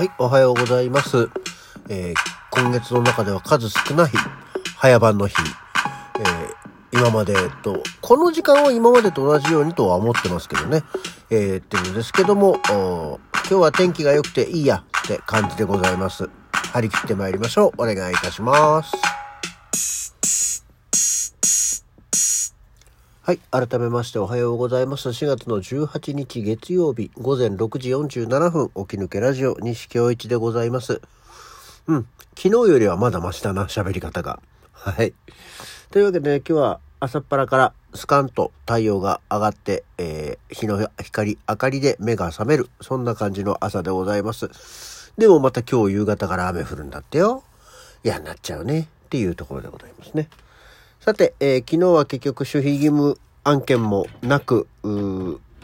はい、おはようございます。えー今月の中では数少ない早番の日。えー今までと、この時間は今までと同じようにとは思ってますけどね。えーっていうんですけども、今日は天気が良くていいやって感じでございます。張り切って参りましょう。お願いいたします。はい。改めましておはようございます。4月の18日月曜日午前6時47分、起き抜けラジオ西京一でございます。うん。昨日よりはまだマシだな、喋り方が。はい。というわけで、ね、今日は朝っぱらからスカンと太陽が上がって、えー日の光、明かりで目が覚める。そんな感じの朝でございます。でもまた今日夕方から雨降るんだってよ。嫌になっちゃうね。っていうところでございますね。さて、えー昨日は結局守秘義務案件もなく、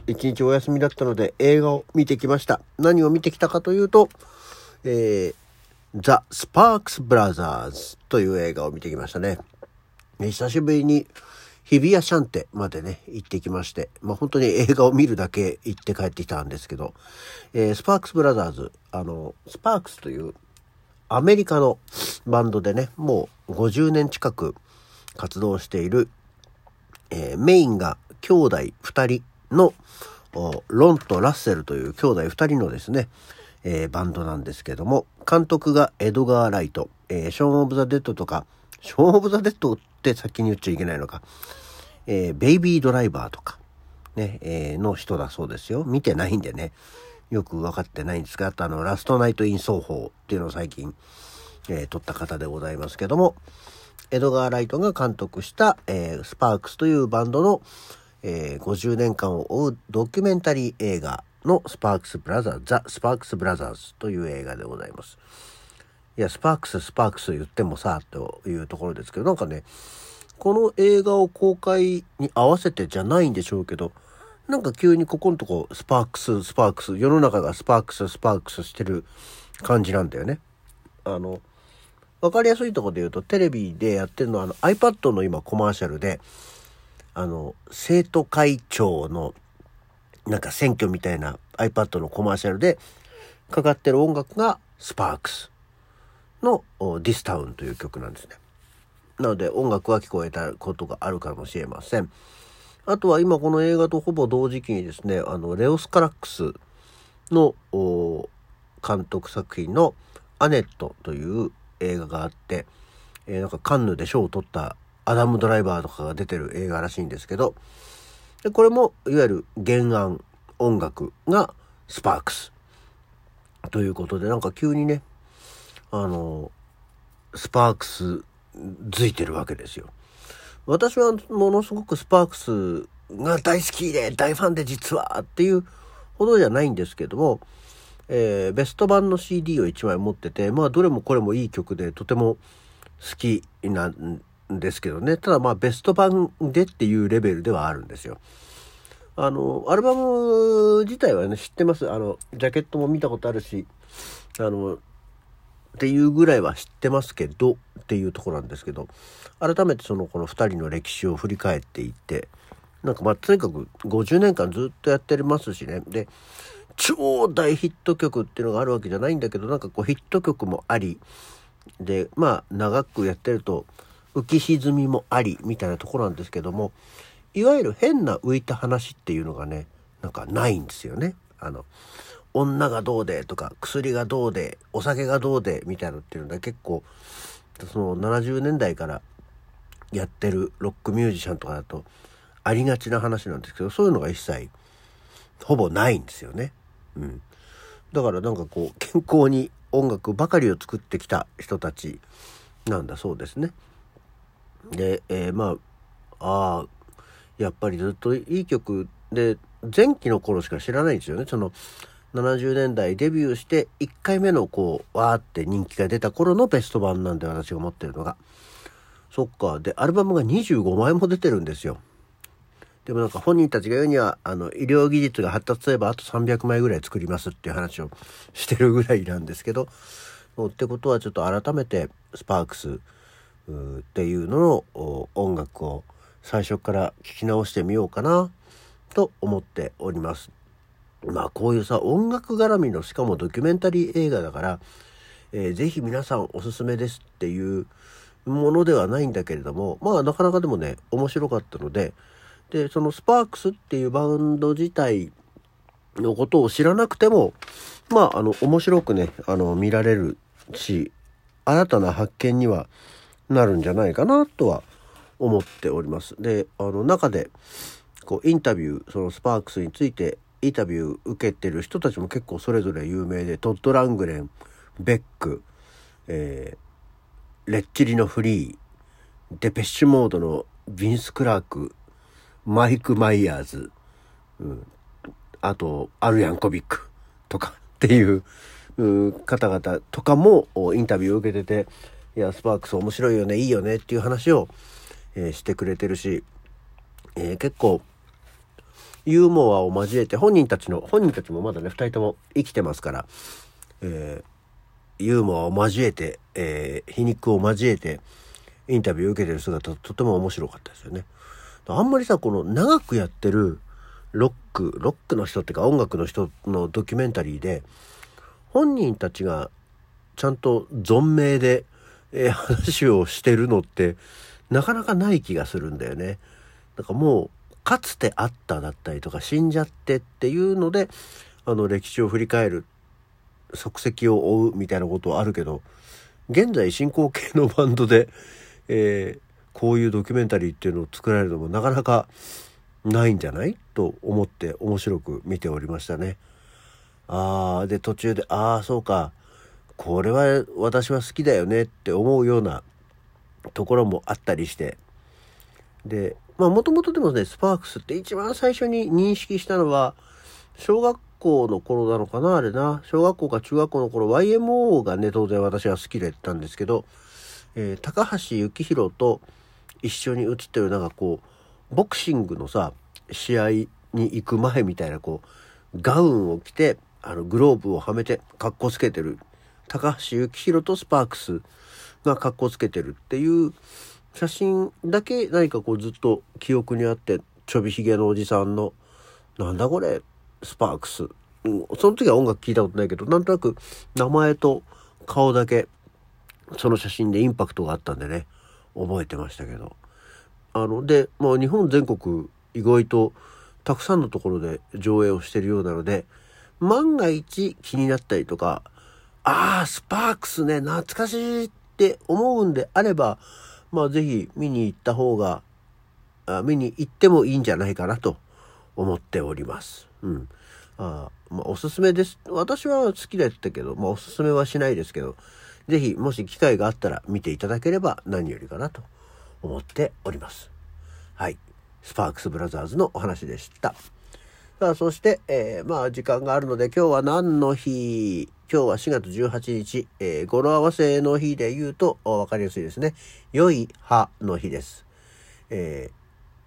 一日お休みだったので映画を見てきました。何を見てきたかというと、えー、ザ・スパークス・ブラザーズという映画を見てきましたね。ね久しぶりに日比谷シャンテまでね、行ってきまして、まあ本当に映画を見るだけ行って帰ってきたんですけど、えースパークス・ブラザーズ、あの、スパークスというアメリカのバンドでね、もう50年近く活動している、えーメインが兄弟2人のロンとラッセルという兄弟2人のですね、えーバンドなんですけども、監督がエドガー・ライト、えーショーン・オブ・ザ・デッドとか、ショーン・オブ・ザ・デッドって先に言っちゃいけないのか、えーベイビー・ドライバーとか、ね、えの人だそうですよ。見てないんでね、よく分かってないんですが、あとあの、ラストナイト・イン・奏法っていうのを最近、えー撮った方でございますけども、エドガー・ライトが監督した、えースパークスというバンドの、えー50年間を追うドキュメンタリー映画のスパークス・ブラザーズ、ザ・スパークス・ブラザーズという映画でございます。いや、スパークス、スパークス言ってもさ、というところですけど、なんかね、この映画を公開に合わせてじゃないんでしょうけど、なんか急にここのとこ、スパークス、スパークス、世の中がスパークス、スパークスしてる感じなんだよね。あの、わかりやすいところで言うと、テレビでやってるのは、あの、iPad の今コマーシャルで、あの、生徒会長の、なんか選挙みたいな iPad のコマーシャルで、かかってる音楽がスパークスのお This Town という曲なんですね。なので音楽は聞こえたことがあるかもしれません。あとは今この映画とほぼ同時期にですね、あの、レオス・カラックスの監督作品のアネットという映画があって、えーなんかカンヌで賞を取ったアダム・ドライバーとかが出てる映画らしいんですけど、でこれもいわゆる原案音楽がスパークスということでなんか急にねあのスパークスづいてるわけですよ。私はものすごくスパークスが大好きで大ファンで実はっていうほどじゃないんですけども、えーベスト版の CD を1枚持っててまあどれもこれもいい曲でとても好きなんですけどね。ただまあベスト版でっていうレベルではあるんですよ。あのアルバム自体はね知ってます？あのジャケットも見たことあるしあのっていうぐらいは知ってますけどっていうところなんですけど改めてそのこの2人の歴史を振り返っていってなんかまあとにかく50年間ずっとやってますしね。で超大ヒット曲っていうのがあるわけじゃないんだけどなんかこうヒット曲もありでまあ長くやってると浮き沈みもありみたいなとこなんですけどもいわゆる変な浮いた話っていうのがねなんかないんですよね。あの女がどうでとか薬がどうでお酒がどうでみたいなっていうのは結構その70年代からやってるロックミュージシャンとかだとありがちな話なんですけどそういうのが一切ほぼないんですよね。うん、だからなんかこう健康に音楽ばかりを作ってきた人たちなんだそうですね。で、えーまああやっぱりずっといい曲で前期の頃しか知らないんですよね。その70年代デビューして1回目のこうわーって人気が出た頃のベスト版なんで私が持ってるのが。そっか。でアルバムが25枚も出てるんですよ。でもなんか本人たちが言うにはあの医療技術が発達すればあと300枚ぐらい作りますっていう話をしてるぐらいなんですけどってことはちょっと改めてスパークスっていうのの音楽を最初から聞き直してみようかなと思っております。まあこういうさ、音楽絡みのしかもドキュメンタリー映画だから、えー、ぜひ皆さんおすすめですっていうものではないんだけれども、まあなかなかでもね、面白かったので、で、そのスパークスっていうバンド自体のことを知らなくても、まあ、あの、面白くね、あの、見られるし、新たな発見にはなるんじゃないかなとは思っております。で、あの、中で、こう、インタビュー、そのスパークスについてインタビュー受けてる人たちも結構それぞれ有名で、トッド・ラングレン、ベック、えー、レッチリのフリー、デペッシュモードのビンス・クラーク、マイク・マイヤーズ、うん、あと、アルヤンコビック。とかっていう方々とかもインタビューを受けてて、いや、スパークス面白いよね、いいよねっていう話を、えー、してくれてるし、えー、結構、ユーモアを交えて、本人たちの、本人たちもまだね、二人とも生きてますから、えー、ユーモアを交えて、え皮肉を交えて、インタビューを受けてる姿、とても面白かったですよね。あんまりさ、この長くやってるロック、ロックの人っていうか音楽の人のドキュメンタリーで、本人たちがちゃんと存命で、えー、話をしてるのって、なかなかない気がするんだよね。だかもう、かつてあっただったりとか、死んじゃってっていうので、あの、歴史を振り返る、足跡を追うみたいなことはあるけど、現在進行形のバンドで、えー、こういうドキュメンタリーっていうのを作られるのもなかなかないんじゃない？と思って面白く見ておりましたね。ああ、で途中で、ああ、そうか、これは私は好きだよねって思うようなところもあったりして。で、まあもともとでもね、スパークスって一番最初に認識したのは、小学校の頃なのかなあれな。小学校か中学校の頃 YMO がね、当然私は好きでったんですけど、えー、高橋幸宏と一緒に写ってるなんかこう、ボクシングのさ、試合に行く前みたいなこう、ガウンを着て、あの、グローブをはめて、格好つけてる。高橋幸宏とスパークスが格好つけてるっていう写真だけ何かこうずっと記憶にあって、ちょびひげのおじさんの、なんだこれ、スパークス。その時は音楽聞いたことないけど、なんとなく名前と顔だけ、その写真でインパクトがあったんでね、覚えてましたけど。あの、で、もう日本全国意外とたくさんのところで上映をしてるようなので、万が一気になったりとか、ああ、スパークスね、懐かしいって思うんであれば、まあぜひ見に行った方が、あ見に行ってもいいんじゃないかなと思っております。うん。あまあ、おすすめです。私は好きだったけど、まあおすすめはしないですけど、ぜひもし機会があったら見ていただければ何よりかなと思っております。はい。スパークスブラザーズのお話でした。さあ、そして、えー、まあ、時間があるので、今日は何の日？今日は4月18日、えー、語呂合わせの日で言うと、わかりやすいですね。良い歯の日です。え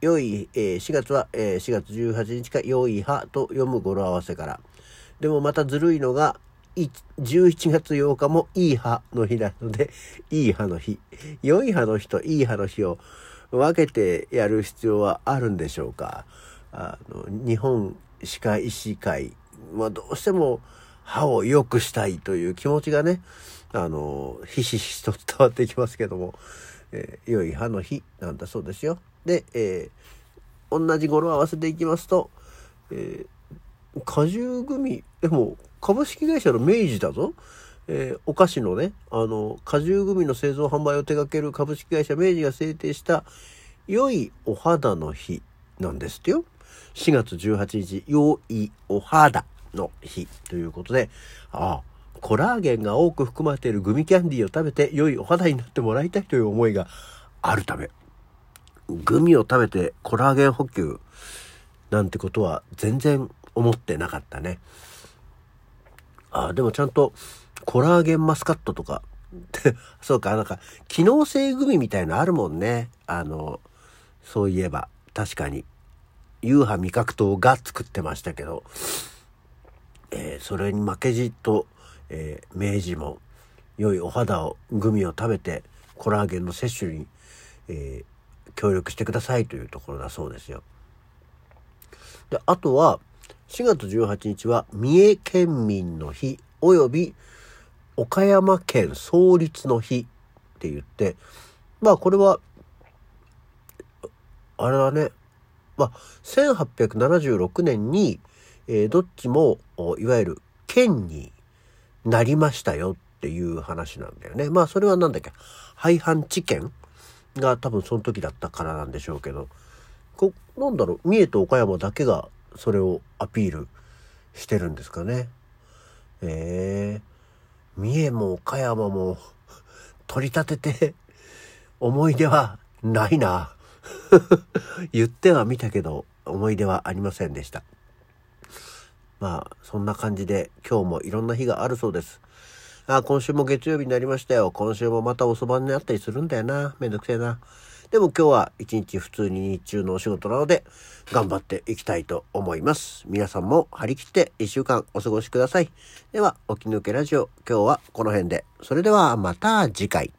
ー、良い、えー、4月は、えー、4月18日か、良い歯と読む語呂合わせから。でもまたずるいのが、11月8日もいい歯の日なので、いい歯の日。良い歯の日といい歯の日を分けてやる必要はあるんでしょうか。あの日本歯科医師会はどうしても歯を良くしたいという気持ちがね、あの、ひしひしと伝わってきますけども、えー、良い歯の日なんだそうですよ。で、えー、同じ語呂合わせでいきますと、えー、果汁グミ、でも株式会社の明治だぞ。えー、お菓子のね、あの、果汁グミの製造販売を手掛ける株式会社明治が制定した良いお肌の日なんですってよ。4月18日、良いお肌の日ということで、ああ、コラーゲンが多く含まれているグミキャンディーを食べて良いお肌になってもらいたいという思いがあるため、グミを食べてコラーゲン補給なんてことは全然思ってなかったね。ああ、でもちゃんとコラーゲンマスカットとか、そうか、なんか、機能性グミみたいなあるもんね。あの、そういえば、確かに。ユーハ味覚糖が作ってましたけど、えー、それに負けじと、えー、明治も良いお肌をグミを食べてコラーゲンの摂取に、えー、協力してくださいというところだそうですよ。であとは4月18日は三重県民の日及び岡山県創立の日って言って、まあこれは、あれだね、まあ1876年に、えー、どっちもいわゆる県になりましたよっていう話なんだよね。まあそれは何だっけ、廃藩置県が多分その時だったからなんでしょうけど、こなんだろう、三重と岡山だけがそれをアピールしてるんですかね。えー、三重も岡山も取り立てて思い出はないな。言ってはみたけど思い出はありませんでした。まあ、そんな感じで今日もいろんな日があるそうです。あ、今週も月曜日になりましたよ。今週もまた遅番になったりするんだよな。めんどくせえな。でも今日は一日普通に日中のお仕事なので頑張っていきたいと思います。皆さんも張り切って一週間お過ごしください。では、起き抜けラジオ今日はこの辺で。それではまた次回。